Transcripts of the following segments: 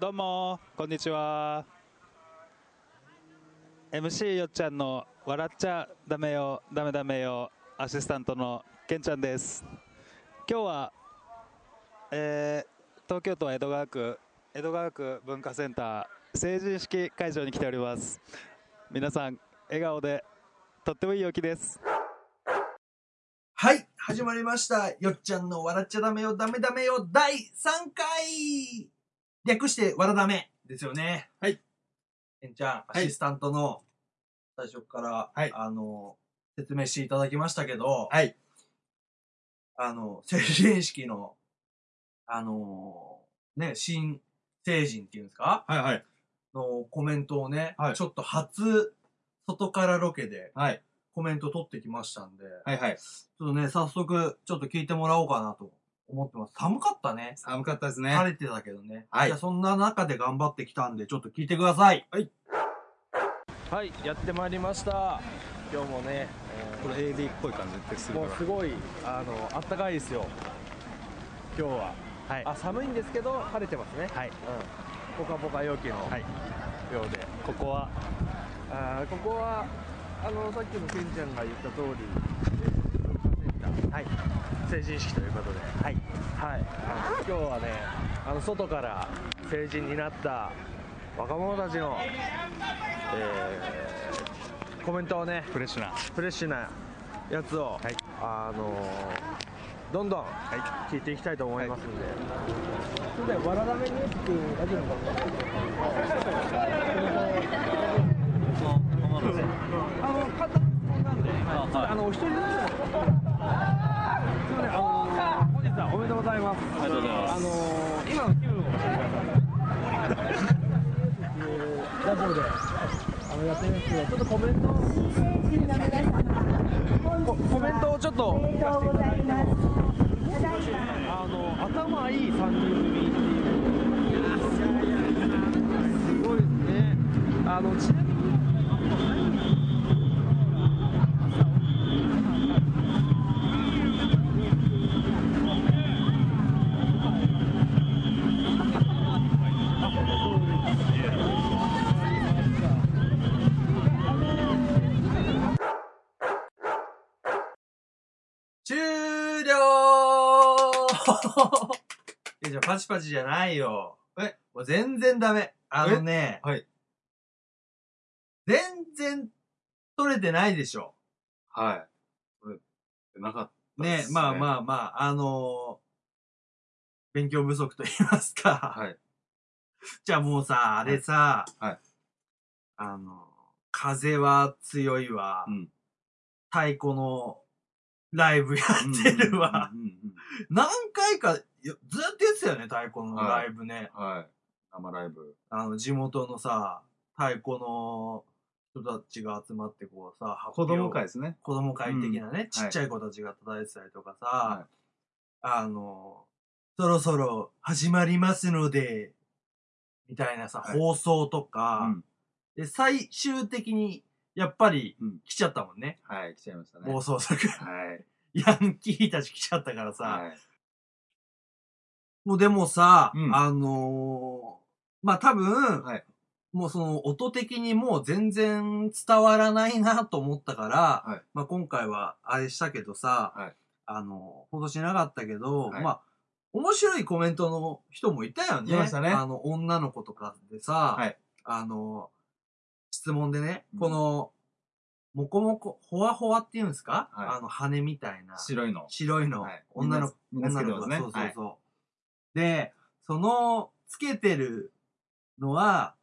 どうも。こんにちは。MC よっちゃんの笑っちゃダメよダメダメよアシスタントのけんちゃんです。今日は、えー、東京都江戸川区江戸川区文化センター成人式会場に来ております。皆さん笑顔でとってもいい陽気です。はい、始まりました。よっちゃんの笑っちゃダメよ、ダメダメよ、第3回。略して、笑ダメですよね。はい。けんちゃん、アいシスタントの、最初から、はいあの、説明していただきましたけど、はい。あの、成人式の、あの、ね、新成人っていうんですか？はいはい。のコメントをね、はいちょっと初、外からロケではい。コメント取ってきましたんで、はいはい。ちょっとね、早速、ちょっと聞いてもらおうかなと思ってます。寒かったね。寒かったですね。晴れてたけどね。はいじゃあそんな中で頑張ってきたんで、ちょっと聞いてください。はい。はい、やってまいりました。今日もね、これ AD っぽい感じですえーもうすごいあのあったかいですよ。今日は。はいあ寒いんですけど晴れてますね。はいうん。ポカポカ陽気のはいようで。ここは？あーここはあのさっきのケンちゃんが言った通り、はい。成人式ということで。はい。はい。あの今日はね、あの外から成人になった若者たちの、えーコメントをね。フレッシュな。フレッシュなやつを、はい。あのーどんどん聞いていきたいと思いますんで、それでわらだめニュースっていうラジオの番組。あの簡単な質問なんで、あのお一人りがとうございますあのー今の気分を教えてくださいラジオであのやってるんですけどちょっとコメントココメントをちょっとあの頭いい3人組っていうすごいですねあのチパチじゃないよ。えもう全然ダメ。あのね、はい。全然取れてないでしょ。はい。これ、なかったねまあまあ。あまあ、あのー勉強不足と言いますか。はい。じゃあもうさ、あれさ、はいあの、風は強いわ、うん太鼓のライブやってるわ。うんうんうん何回か、ずっとやってたよね、太鼓のライブね。うんはい。生ライブ。あの、地元のさ、太鼓の人たちが集まってこうさ、発子表供会ですね。子供会的なね、んちっちゃい子たちが叩いてたりとかさ、はあの、そろそろ始まりますので、みたいなさ、はい放送とい。か、うん。で、最終的に、やっぱりうん来ちゃったもんね。はい、来ちゃいましたね。暴走族。はい。ヤンキーたち来ちゃったからさ、はい。もうでもさ、うん。あのーまあ多分、はい。もうその音的にもう全然伝わらないなと思ったから、はい。まあ今回はあれしたけどさ、はい。あの、放送しなかったけど、はい。まあ、面白いコメントの人もいたよね。いましたね。あの、女の子とかでさ、はい。あの、質問でね、うん。この、もこもこ、ほわほわっていうんですか、はい。あの、羽みたいな。白いの。白いの、はい。女の子、みんなみんなつけて女の子ねそうそうそう。で、その、つけてるのは、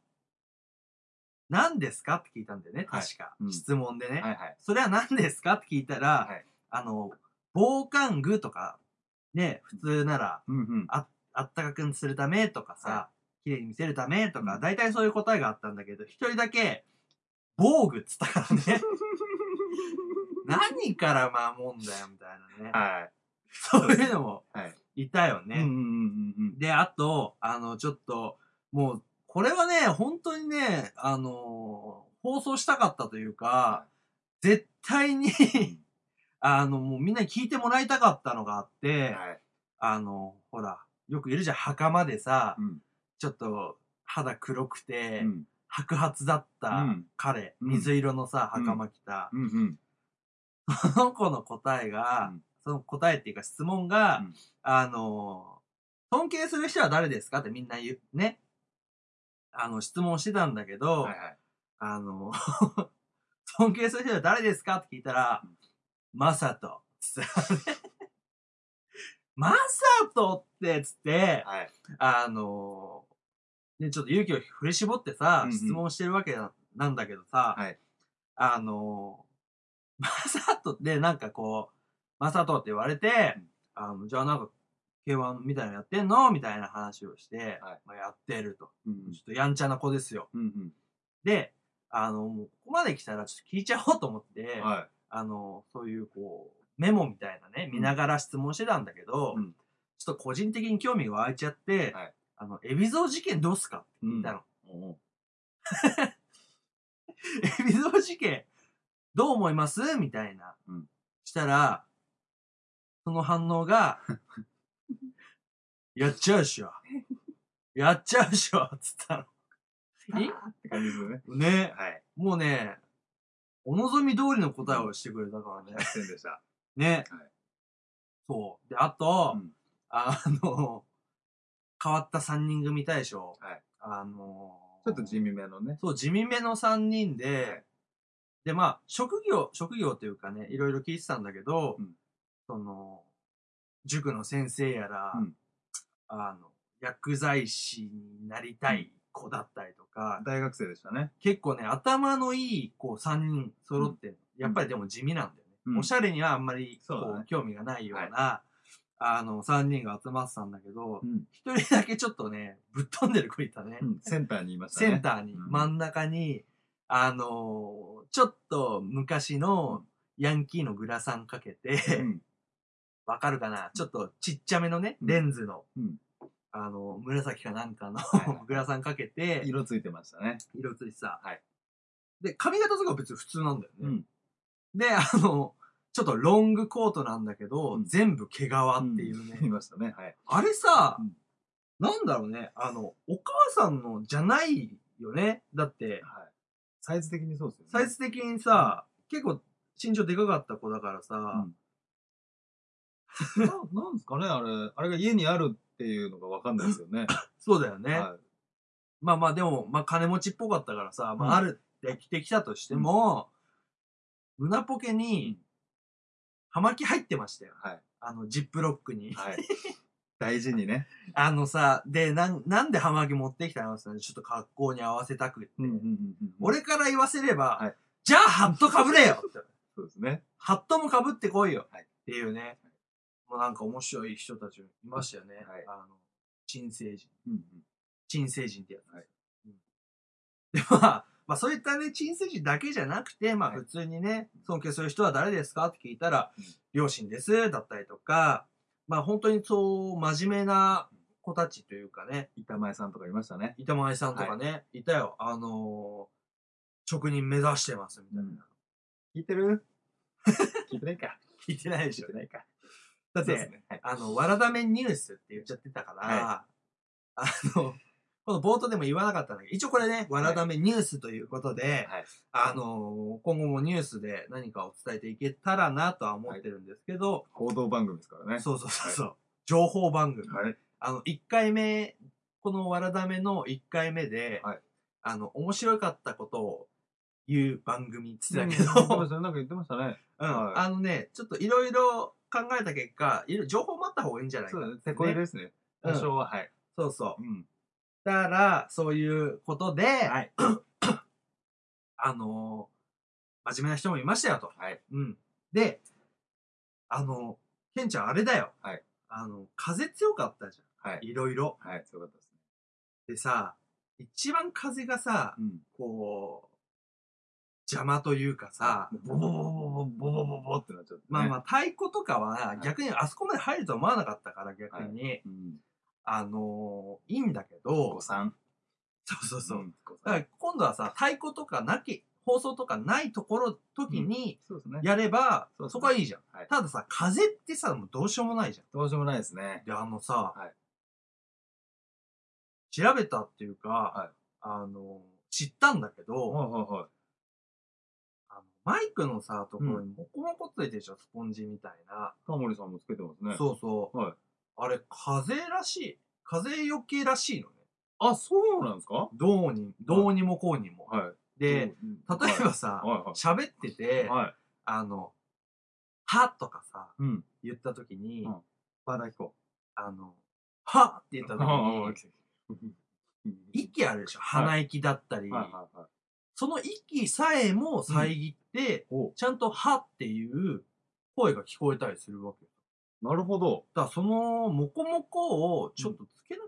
何ですか？って聞いたんだよね、はい確か。うん質問でね。はいはい。それは何ですか？って聞いたら、はいあの、防寒具とか、ね、普通なら、うんうん。あったかくするためとかさ、は綺麗に見せるためとか、うん大体そういう答えがあったんだけど、一人だけ、防具っつったからね。何から守んだよ、みたいなね。はい。そういうのもはい。いたよね。うんうんうんうんで、あと、あの、ちょっと、もう、これはね、本当にね、あのー放送したかったというか、絶対に、あの、もうみんなに聞いてもらいたかったのがあって、はい。あの、ほら、よくいるじゃん、袴でさ、うん。ちょっと、肌黒くて、うん。白髪だったうん彼、うん水色のさ、うん袴着た、うんうん。その子の答えが、うんその答えっていうか質問が、うんあの、尊敬する人は誰ですかってみんな言う、ね。あの、質問してたんだけど、はいはい。あの、尊敬する人は誰ですかって聞いたらうん、マサト。つってたねマサトって、つって、はい。あの、ね、ちょっと勇気を振り絞ってさ、うんうん質問してるわけななんだけどさ、はいあの、マサトってなんかこう、マサトって言われて、うんあの、じゃあなんか、K1 みたいなのやってんの？みたいな話をして、はいまあ、やってると。うんちょっとやんちゃな子ですよ。うんで、あの、もうここまで来たらちょっと聞いちゃおうと思って、うん。はい。あの、そういうこう、メモみたいなね、見ながら質問してたんだけど、うんちょっと個人的に興味が湧いちゃって、はいあの、エビゾウ事件どうすかって聞いたの。おう エビゾウ事件どう思います？みたいな。うんしたら、その反応が、やっちゃうっしょ。やっちゃうっしょつったって感じですよね。の。ね。はい。もうね、お望み通りの答えをしてくれたからね。100点でした。ね。はいそう。で、あと、うんあの、変わった3人組大賞。はいあの、ちょっと地味めのね。そう、地味めの3人で、はいで、まあ、職業、職業というかね、いろいろ聞いてたんだけど、うんその、塾の先生やら、うんあの、薬剤師になりたい子だったりとか、大学生でしたね。結構ね、頭のいい子3人揃ってやっぱりでも地味なんだよね。うんおしゃれにはあんまりこう、興味がないような、あの、3人が集まってたんだけどう、ん。一、人だけちょっとね、ぶっ飛んでる子いたね。うんセンターにいましたね。センターに、うん真ん中に、あのーちょっと昔のヤンキーのグラサンかけて、うん。わかるかな？ちょっとちっちゃめのね、うんレンズの、うんあの、紫かなんかのグラサンかけて、色ついてましたね。色ついてさ、はいで、髪型とかは別に普通なんだよね。うんで、あの、ちょっとロングコートなんだけど、うん全部毛皮っていうね。いましたね。はい。あれさ、うんなんだろうね、あの、お母さんのじゃないよね。だって、はい。サイズ的にそうですよね。サイズ的にさ、結構身長でかかった子だからさ、うんななんですかねあれ、あれが家にあるっていうのがわかんないですよね。そうだよね。はまあまあでも、まあ金持ちっぽかったからさ、まうんああるって着てきたとしても、胸ポケに、葉巻入ってましたよ。はい。あの、ジップロックに。はい。大事にね。あのさ、で、なん、なんで葉巻持ってきたのちょっと格好に合わせたくって。俺から言わせれば、はいじゃあハットかぶれよ。そうですね。ハットもかぶってこいよ。はいっていうね。もうなんか面白い人たちいましたよね。はいあの、陳成人。うんうん陳成人ってやつ。はいうんで、まあ、まあそういったね、陳成人だけじゃなくて、まあはい普通にね、尊敬する人は誰ですかって聞いたらうん、両親です、だったりとか、まあ本当にそう、真面目な子たちというかね、板前さんとかいましたね。板前さんとかね、い、たよ。あのー職人目指してます、みたいな。うん聞いてる？聞いてないか。聞いてないでしょ聞いて。ないか。だって、ねはいあの、わらだめニュースって言っちゃってたから、はあの、この冒頭でも言わなかったんだけど、一応これね、わらだめニュースということで、はい。あの、今後もニュースで何かを伝えていけたらなとは思ってるんですけど、報道番組ですからね。そうそうそうそう、情報番組。はい。あの、1回目、このわらだめの1回目で、はいあの、面白かったことを言う番組って言ってうんたけど、なんか言ってましたね。うん、はいあのね、ちょっといろいろ考えた結果、いろいろ情報もあった方がいいんじゃないかそうだね。手こ入れですね。多少は、はい。そうそう。うん。だから、そういうことで、はい。あのー真面目な人もいましたよと。はい。うん。で、あの、ケンちゃんあれだよ。はい。あの、風強かったじゃん。はい。いろいろ。はい。強かったですね。でさ、一番風がさ、うん。こう、邪魔というかさ、ボボボボボボボボボってなっちゃって、ね。まあまあ、太鼓とかは逆にあそこまで入ると思わなかったから逆に、あのいいんだけど誤、算。そうそうそう。だから。今度はさ、太鼓とかなき、放送とかないところ、時に。やれば、そこはいいじゃん。たださ、風ってさ、もうどうしようもないじゃん。どうしようもないですね。で、あのさ、調べたっていうか、あの、知ったんだけど、はいはいはい。マイクのさ、ところにモコモコついてるでしょ、スポンジみたいな。タモリさんもつけてますね。そうそう。はい。あれ、風らしい。風よけらしいのね。あ、そうなんですか？どうに、どうにもこうにも。はい。で、うん、例えばさ、はいはい喋ってて、はい。あの、はとかさ、うん。言った時に、うんバダヒコ。あの、はって言った時ああに、息あるでしょ鼻息だったり、はいはいはい。その息さえも遮って、おちゃんとはっていう声が聞こえたりするわけよ。なるほど。だからそのモコモコをちょっとつけな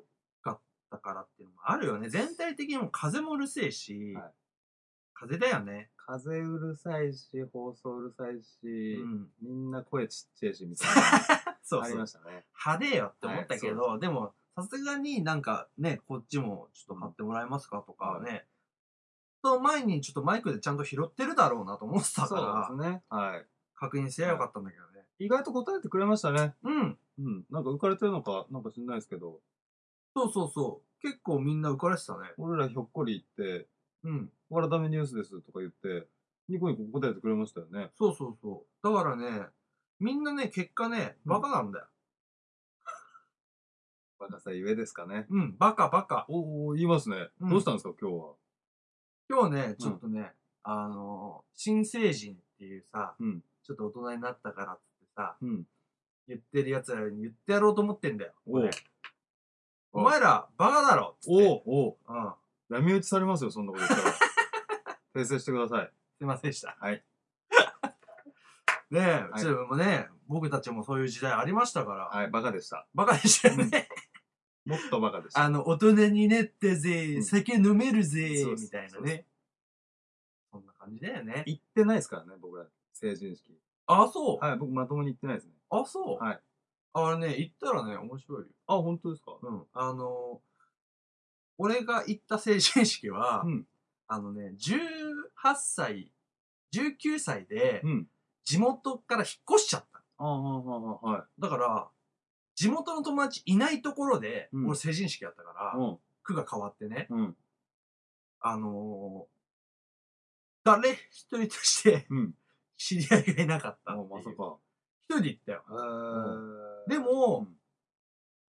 かったからっていうのもあるよね。全体的にも風もうるせえし、はい風だよね。風うるさいし、放送うるさいし、うん。みんな声ちっちゃいし、みたい そうな。ありそうま。したね。派手よって思ったけど、はでも、さすがになんかね、こっちもちょっと貼ってもらえますかとかね、その前にちょっとマイクでちゃんと拾ってるだろうなと思ってたから、そうですね。はい。確認すればよかったんだけどね。意外と答えてくれましたね。うん。うん。なんか浮かれてるのか、なんか知んないですけど、そうそうそう。結構みんな浮かれてたね。俺らひょっこり言って、うん。わらダメニュースですとか言って、ニコニコ答えてくれましたよね。そうそうそう。だからね、みんなね、結果ね、バカなんだよ。若さゆえですかね。うん、バカバカ。おお言いますね。うんどうしたんですか、今日は。今日ね、ちょっとね、あのー新成人っていうさ、うんちょっと大人になったからっつってさ、うん。言ってる奴らに言ってやろうと思ってんだよ。おう俺お前ら、バカだろっつって。おうおううん。闇討ちされますよ、そんなこと言ったら。訂正してください。すいませんでした。はい。ねえ、はいちょっともうね、僕たちもそういう時代ありましたから、はい、バカでした。バカでしたよね。もっとバカでした。あの、大人になったぜ、うん酒飲めるぜそう、ですみたいなね。そんな感じだよね。行ってないですからね、僕ら。成人式。あ、そう。はい、僕まともに行ってないですね。あ、そう。はい。あれね、行ったらね、面白いよ。あ、本当ですか？うん。あの、俺が行った成人式は、うんあのね、18歳、19歳でう、ん。地元から引っ越しちゃった。ああ、ああ、はい。だから、地元の友達いないところで、うん俺成人式やったから、うん。区が変わってね、うん。あのー誰一人としてうん。知り合いがいなかったあ、っていう。まさか。一人で行ったよ。えーでもうん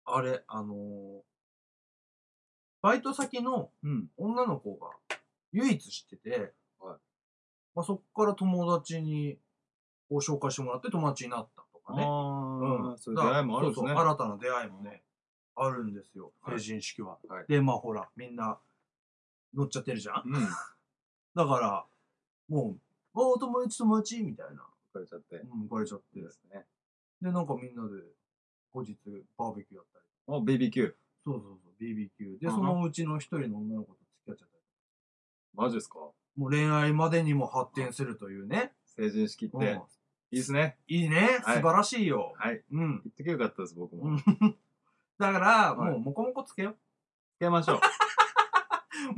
あれ、あのーバイト先のうん。女の子が唯一知ってて、はいまあ、そっから友達にこう紹介してもらって友達になったとかね。ああ、そういう出会いもあるんですね。そうそう新たな出会いもね、あるんですよ。はい成人式は。はいで、まあほら、みんな乗っちゃってるじゃん。うん。だから、もう、お友達友達みたいな。疲れちゃって。うん、バレちゃって。ですね。で、なんかみんなで後日バーベキューやったり。あ、BBQ。そうそうそう、BBQ。で、うんそのうちの一人の女の子と付き合っちゃったり。マジですか？もう恋愛までにも発展するというね。成人式って。うんいいですね。いいね。はい素晴らしいよ。はい。うん。行ってきゃよかったです、僕も。う だから、はいもう、もこもこつけよけましょう。う。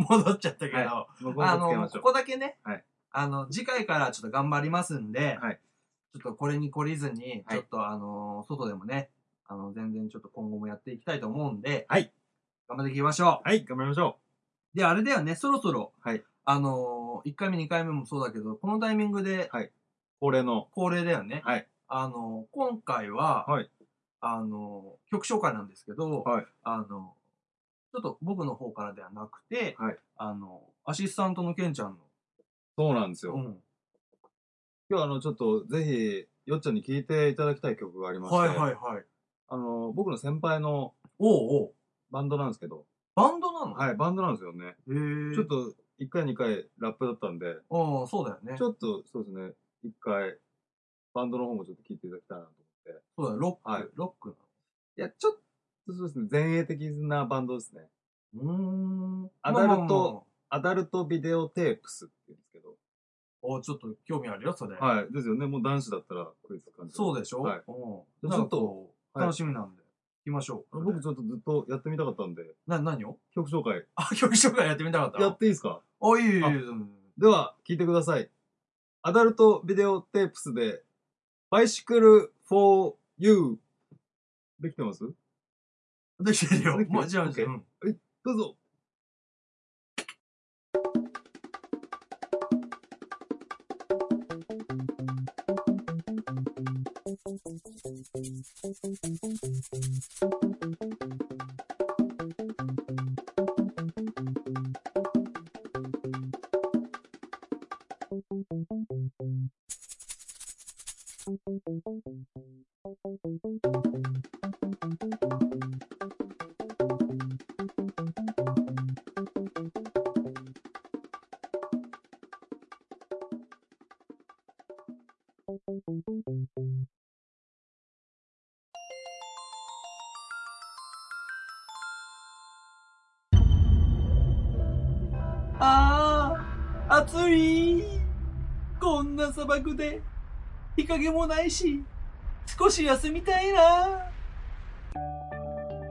戻っちゃったけど。は僕もあの、つけましょう。ここだけね、はいあの、次回からちょっと頑張りますんで、はいちょっとこれに懲りずに、はいちょっとあの、外でもね、あの、全然ちょっと今後もやっていきたいと思うんで、はい。頑張っていきましょはい、頑張りましょう。で、あれだよね、そろそろ、はいあの、1回目、2回目もそうだけど、このタイミングでう。恒例の。恒例だよね。はい。あの、今回は、はいあの、曲紹介なんですけど、はいあの、ちょっと僕の方からではなくて、はいあの、アシスタントのケンちゃんそうなんですの、よ。うん今日あの、ちょっと、ぜひ、よっちゃんに聴いていただきたい曲がありまして。はいはいはい。あの、僕の先輩のおうおうバンドなんですけど。バンドなの？はい、バンドなんですよね。へえ。ちょっ、と、1回2回ラップだったんで、うん、そうだよねち。ょっと、そうですね、1回、バンドの方もちょっと聴いていただきたいなと思って。そうだよ、ロック、はいロックいや、ちょっと、そうですね、前衛的なバンドですね。なの。うーん。アダルトアダルトビデオテープスって言うんですけど。おちょっと興味あるよ、それ。はい。ですよね。もう男子だったらクイズ感じ。そうでしょ？はい。うん。ちょっと楽しみなんで。行きましょう。僕ちょっとずっとやってみたかったんで、な、何を？曲紹介あ、曲紹介やってみたかったやっていいですか？おいいいいいいあでは、聞いてください。アダルトビデオテープスで、バイシクル for you。できてます？できてるよもうじゃあ、OK うんどうぞ。ああ、暑い。こんな砂漠で、日陰もないし、少し休みたいな。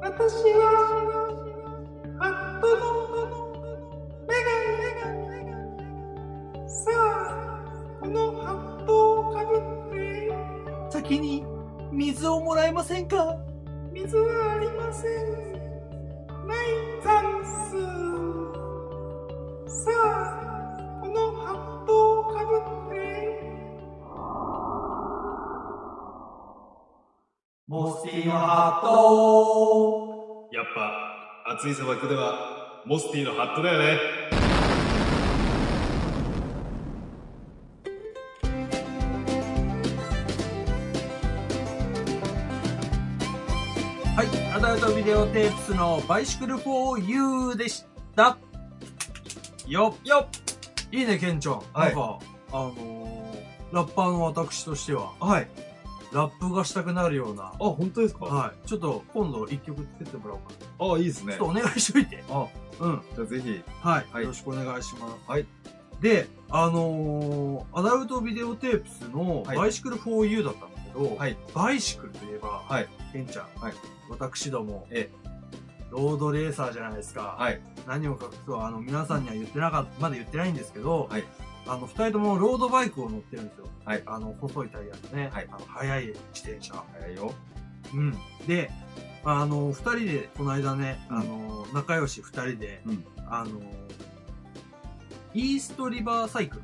私は、ハットのメガネ。さあ、このハットをかぶって、先に水をもらえませんか？水はありません。ないざんす。さあ、このハットをかぶって。モスティのハットやっぱ、暑い砂漠では、モスティのハットだよね。はい、アダルトビデオテープスのバイシクル 4U でした。よっよっいいね、ケンちゃん。はいなんか、あのー、ラッパーの私としては、はい。ラップがしたくなるような、あ、本当ですか？はい。ちょっと今度一曲作ってもらおうかな。あ、いいですねちょっ。とお願いしといて。あ、うん。じゃあぜひ。はい。はいよろしくお願いします。はい。で、あのー、アダルトビデオテープスのはいバイシクル 4U だったんだけど、はい。バイシクルといえば、はい。ケンちゃん、はい。私ども、えロードレーサーじゃないですか。はい。何を隠そう、あの、皆さんには言ってなかった、まだ言ってないんですけど、はい。あの、二人ともロードバイクを乗ってるんですよ。はいあの、細いタイヤのね、はいあの速い自転車。早いよ。うん。で、あの、二人で、この間ね、うんあの、仲良し二人で、うんあの、イーストリバーサイクル。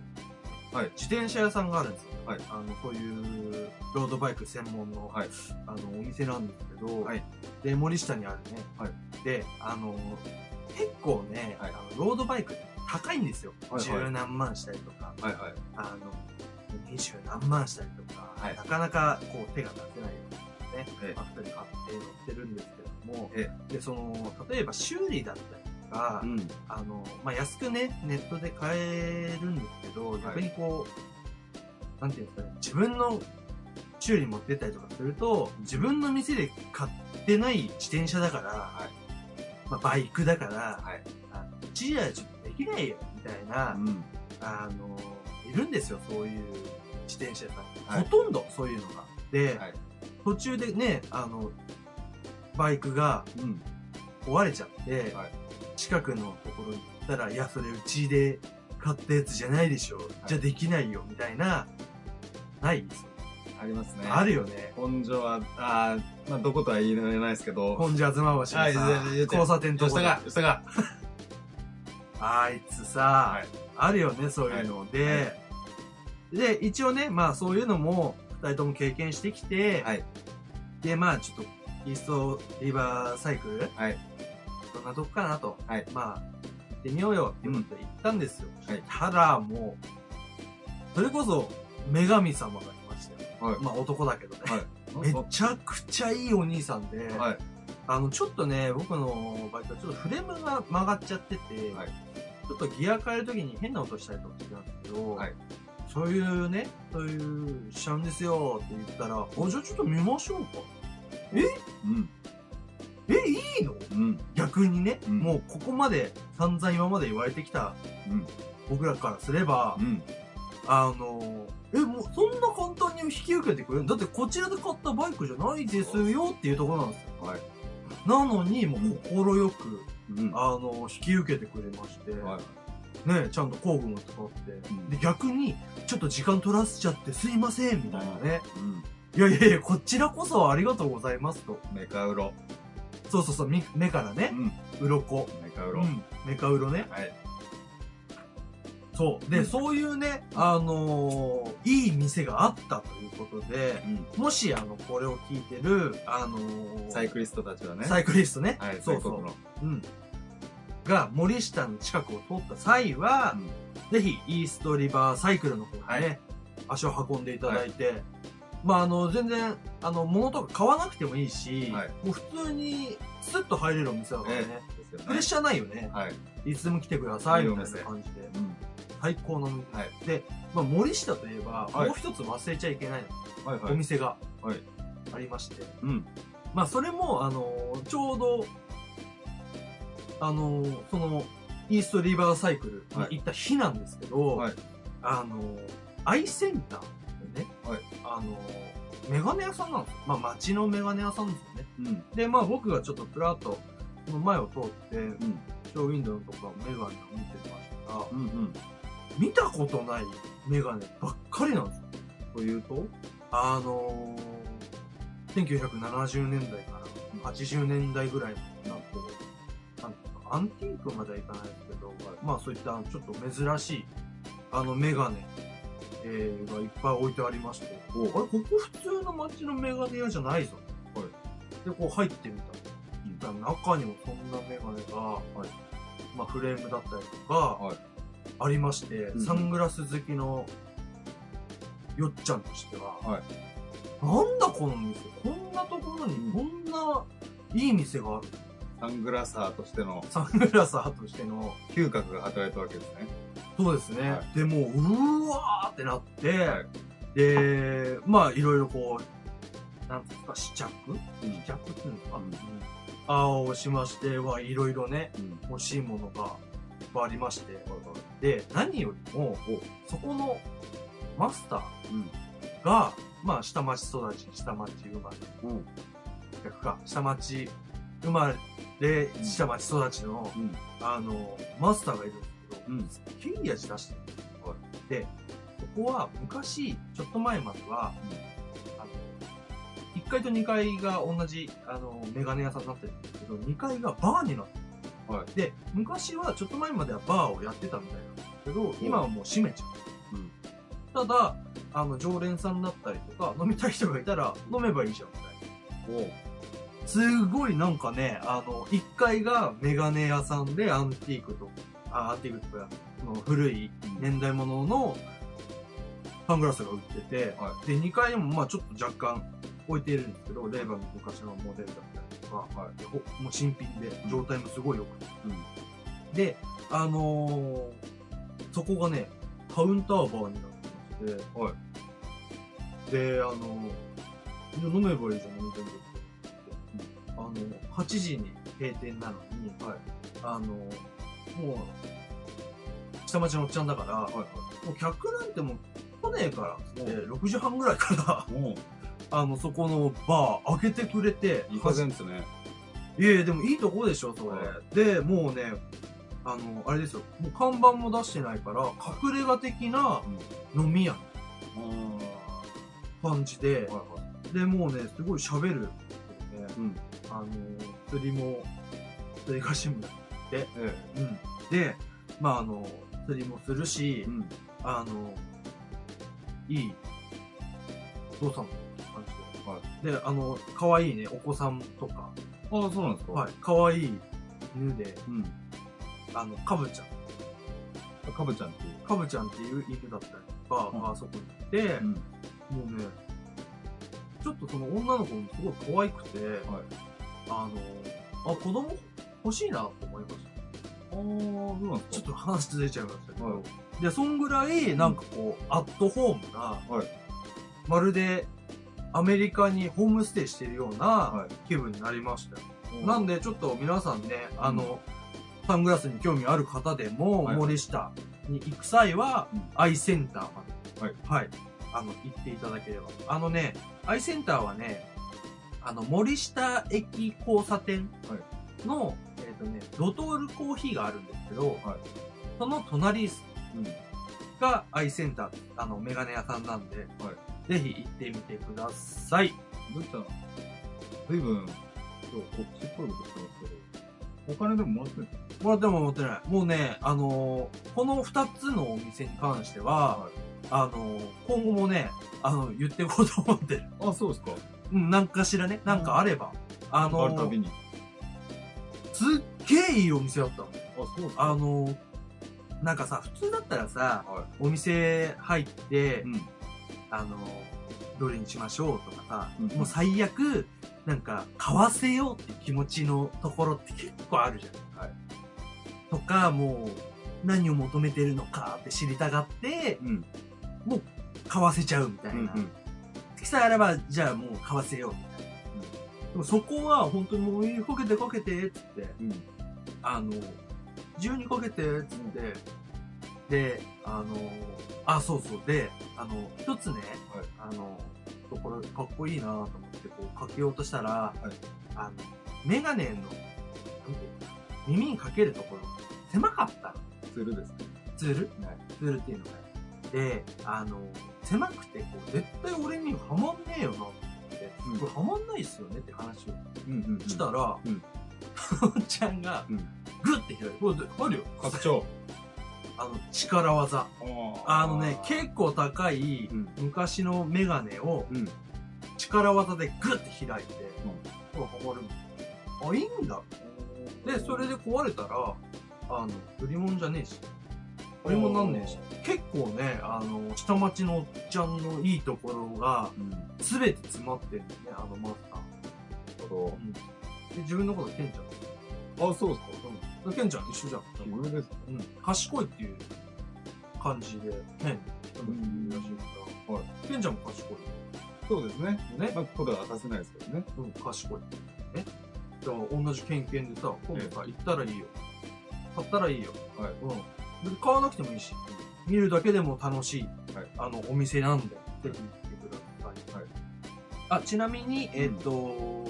はい自転車屋さんがあるんですよ。はい。あの、そういう、ロードバイク専門の、はい。あの、お店なんですけど、はい。で、森下にあるね。はい。で、あの、結構ね、はい。あのロードバイクって高いんですよ。はいはい。十何万したりとか、はいはい。あの、二十何万したりとか、はい。なかなかこう手が出せないようなね、あ、二人買って乗ってるんですけども、えで、その、例えば修理だったりとか、ん。あの、まあ、安くね、ネットで買えるんですけど、逆にこう、なんていうんですかね、自分の修理持ってったりとかすると、自分の店で買ってない自転車だから、はい。まあ、バイクだから、はい。あのうちじゃちょっとできないよ、みたいな、うん。あの、いるんですよ、そういう自転車屋さん。はいほとんどそういうのが。で、はい。途中でね、あの、バイクがうん。壊れちゃって、はい近くのところに行ったら、いや、それうちで買ったやつじゃないでしょ。じゃあできないよ、みたいな、ない。ありますね。あるよね。本所は、あーまあ、どことは言えないですけど。本庄東橋のさ、はい交差点のところ吉田が、吉田が。あいつさ、はい。あるよね、そういうの。で、で、一応ね、まあそういうのも、二人とも経験してきて、はい。で、まあちょっと、イーストリバーサイクルはい。どんなとこかなと。はいまあ、行ってみようよってことで行ったんですよ。はいただ、もう、それこそ、女神様がいましたよ。はい。まあ男だけどね。はい。めちゃくちゃいいお兄さんで、はい。あの、ちょっとね、僕のバイクはちょっとフレームが曲がっちゃってて、はいちょっとギア変えるときに変な音したりとかしてたんですけど、はいそういうね、そういう、しちゃうんですよって言ったら、あ、じゃあちょっと見ましょうか。うん。え、いいの？うん。逆にね、うんもうここまで散々今まで言われてきたうん。僕らからすれば、うん。あの、え、もうそんな簡単に引き受けてくれる？だってこちらで買ったバイクじゃないですよっていうところなんですよ。はい。なのに、もう心よく、うん。あの、引き受けてくれまして、はい。ね、ちゃんと工具も使って、うんで、逆に、ちょっと時間取らせちゃってすいません、みたいなね。うん。いやいやいや、こちらこそありがとうございますと。メカウロ。そうそうそう、み目からね、うん。鱗。メカウロ。うん。メカウロね。はい。そう。で、うんそういうね、あのーいい店があったということで、うん。もし、あの、これを聞いてる、あのーサイクリストたちはね。サイクリストね。はい、そうそう。うん。が、森下の近くを通った際は、うんぜひ、イーストリバーサイクルの方にね、はい足を運んでいただいて、まあ、あの、全然、あの、物とか買わなくてもいいし、はいもう普通に、スッと入れるお店だからね。ええですよねプレッシャーないよね。はい。いつでも来てください、みたいな感じで。うん。最高の。はい。で、まあ、森下といえば、はいもう一つ忘れちゃいけないはいはい。お店がはいありまして、うん。まあ、それも、あのーちょうど、あのーその、イーストリバーサイクルに行った日なんですけど、はいあのーアイセンターでね、はいあのーメガネ屋さんなんですよ。まあ、街のメガネ屋さんですよね。うん。で、まあ、僕がちょっとプラッと、その前を通って、うん。ショーウィンドウとかメガネを見てましたら、うんうん。見たことないメガネばっかりなんですよ。というとあのー、1970年代から80年代ぐらいの、なんかこう、なんていうか、アンティークまではいかないですけど、まあそういったちょっと珍しい、あのメガネ、えー、がいっぱい置いてありまして、あれ、ここ普通の街のメガネ屋じゃないぞ。はいで、こう入ってみた。中にもそんなメガネが、まあフレームだったりとか、はいありまして、うんサングラス好きのよっちゃんとしては、はいなんだこの店、こんなところにこんないい店がある。サングラサーとしてのサングラサーとしての。嗅覚が働いたわけですね。そうですね。はでもう、うわーってなって、はいで、まあいろいろこう、なんですか、試着？うん試着っていうんですか、うんあをしまして、はいろいろね、うん。欲しいものがぱいありまして、で、何よりも、そこのマスターうん。が、まあ、下町育ち、下町生まれ、うん。逆か、下町生まれ、うん下町育ちの、うん。あの、マスターがいるんですけど、うん。切い味出してるんでここは昔、ちょっと前までは、あの、1階と2階が同じ、あの、メガネ屋さんになってるんですけど、2階がバーになってる。はい。で、昔はちょっと前まではバーをやってたみたいなんですけど、今はもう閉めちゃう。うん。ただ、あの、常連さんだったりとか、飲みたい人がいたら飲めばいいじゃん、みたいな。すごいなんかね、あの、1階がメガネ屋さんでアンティークと、あ、アンティークとか、その古い年代物のサングラスが売ってて、はで、2階にもまあちょっと若干置いているんですけど、レーバーの昔のモデルだったりとか、はいもう新品で状態もすごい良くて。うん。で、あのーそこがね、カウンターバーになってまして、はいで、あのー飲めばいいじゃん、飲みたい。あの、8時に閉店なのに、あの、もう、下町のおっちゃんだから、はいはい。もう客なんてもう来ねえからっつって、6時半ぐらいから、あの、そこのバー開けてくれて、いい加減ですね。いやいや、でもいいとこでしょ、それ。はで、もうね、あの、あれですよ、もう看板も出してないから、隠れ家的な飲み屋感じであ。、はいはい。で、もうね、すごい喋るね。うん。あの、釣りも、釣りが趣味なんえうん。で、まああの、釣りもするし、え。うん。あの、いいお父さんの感じで。で、あの、可愛いね、お子さんとか、ああ、そうなんですか？はい、可愛い犬で、うん。あの、かぶちゃん。あかぶちゃんっていう。かぶちゃんっていう犬だったりとか、うんがあそこにいて、うん。もうね、ちょっとその女の子もすごい可愛くて、はい。あの、あ、子供？欲しいなと思いました。ああ、そうなんですちょっと話ずれちゃいましたけど、はいで、そんぐらい、なんかこう、アットホームな、はいまるでアメリカにホームステイしてるようなは気分になりましたよ。い。なんで、ちょっと皆さんね、あの、サングラスに興味ある方でも、はい森下に行く際は、うんアイセンターまで、はい。はい、あの、行っていただければ。あのね、アイセンターはね、あの、森下駅交差点の、えっ、とね、ドトールコーヒーがあるんですけど、はいその隣うん。がアイセンター、あの、メガネ屋さんなんで、ぜひ行ってみてください。どうしたの随分、今日告知っぽいことしてますけど、お金でももらってるもらっても持ってない。もうね、あのーこの二つのお店に関しては、はいあのー今後もね、あの、言っていこうと思ってる。かあ、そうですか。うん、なんかしらね、なんかあれば。ああるたびに。すっげえいいお店だったの。あ、そうですか。あのーなんかさ、普通だったらさ、はお店入って、い。うん。あのーどれにしましょうとかさ、うんもう最悪、なんか、買わせようって気持ちのところって結構あるじゃん。はい。とか、もう、何を求めてるのかって知りたがって、うん。買わせちゃうみたいな。うんうん。月さえあれば、じゃあもう買わせようみたいな。でもそこは本当にもう、いいこけてこけて、っつって、うん。あの、自由にこけて、つって、で、あの、あ、そうそう、で、あの、一つね、はいあの、これかっこいいなと思って、こう、かけようとしたら、はいあの、メガネの、耳にかけるところ、狭かったの。ツールですね。ツール？はい。ツールっていうのが。で、あの、狭くて、こう、絶対俺にはまんねえよなと思って、うんこれはまんないっすよねって話をうんうんうん。したら、うんおっちゃんがうん、グッて開いて、これ、あるよ。拡張。あの、力技。あのね、結構高いうん昔のメガネをうん。力技でグッて開いて、これはまるあ、いいんだ。で、それで壊れたら、あの、売り物じゃねえし。売り物なんねえし。結構ね、あの、下町のおっちゃんのいいところが、うん。なすべて詰まってるんだよね、あのマスター。るほうん。で、自分のことケンちゃん。ど。あ、そうですか。うん。ケンちゃん一緒じゃん。奇遇です。うん。賢いっていう感じで、変。人もいるらしいから。はい。ケンちゃんも賢い。そうですね。ね。まあ、ことは明かせないですけどね。うん、賢い。え？じゃあ、同じケンケンでさ、今度さ、行ったらいいよ。買ったらいいよ。はい。うん。で買わなくてもいいし、見るだけでも楽しい、はいあの、お店なんで、ぜひ行ってください。はいあ、ちなみに、えっ、と、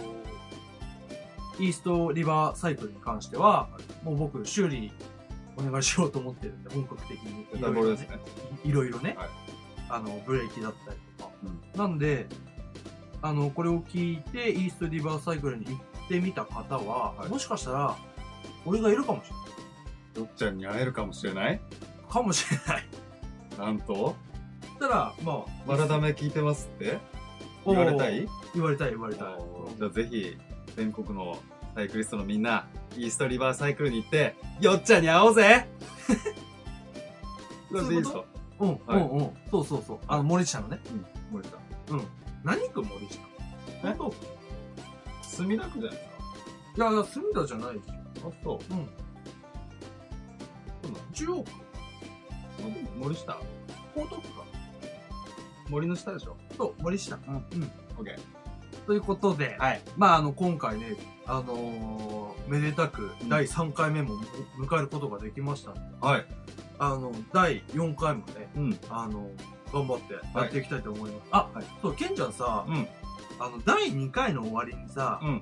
イーストリバーサイクルに関しては、もう僕、修理お願いしようと思ってるんで、本格的に。いろいろね、はい。あの、ブレーキだったりとか。うん。なんで、あの、これを聞いて、イーストリバーサイクルに行ってみた方は、はい。もしかしたら、俺がいるかもしれない。よっちゃんに会えるかもしれない？かもしれない。なんと、たら、まあ、わらだめ聞いてますって？言われたい？言われたい言われたい。じゃあぜひ、全国のサイクリストのみんな、イーストリバーサイクルに行って、よっちゃんに会おうぜ それでいいですか？うん、はいうん、うん。そうそうそう。あの、森下のね。うん、森下。うん。何区森下？え？本墨田区じゃないですか当いやいや、隅田じゃないですよ。あ、そう。うん。中央区森下？江東区か？森の下でしょ？そう、森下。うん。うん。オッケということで、はい。まあ、あの、今回ね、あのーめでたくうん第3回目も迎えることができましたんで、ー。はい。あの、第4回もね、うん。あの、頑張ってやっていきたいと思います。あ、はいそう、ケンちゃんさ、うん。あの、第2回の終わりにさ、うん。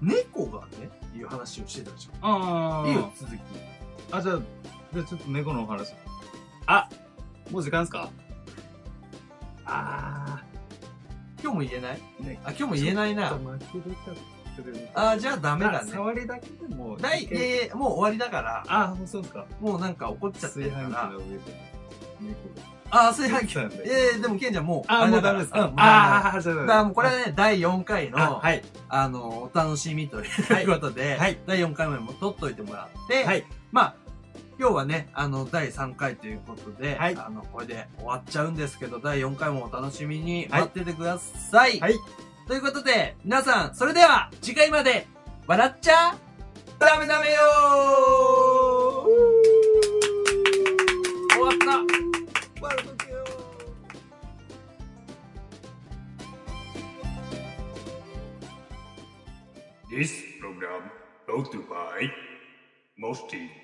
猫がね、いう話をしてたでしょ？あいいよ、続き。あ、じゃあ、じゃあちょっと猫のお話。あもう時間ですか？あ今日も言えない？ー。ねあ、今日も言えないな。あ、じゃあダメだね。触りだけでも。第、いやいやもう終わりだから、あ、もうそうですか。もうなんか怒っちゃって炊るからあ、炊飯器。そうなんだよいやいやでもケンちゃんもう、が。あ、れだからもうダメですか？うん、あー、じゃあだからもうこれはね、第4回の、あはい。あの、お楽しみということで、はい第4回目も撮っといてもらって、はい。まあ、今日はね、あの、第3回ということで、はいあの、これで終わっちゃうんですけど、第4回もお楽しみに待っててください。はい。ということで、皆さん、それでは、次回まで、笑っちゃダメダメよー終わった This program brought to you by Mosty.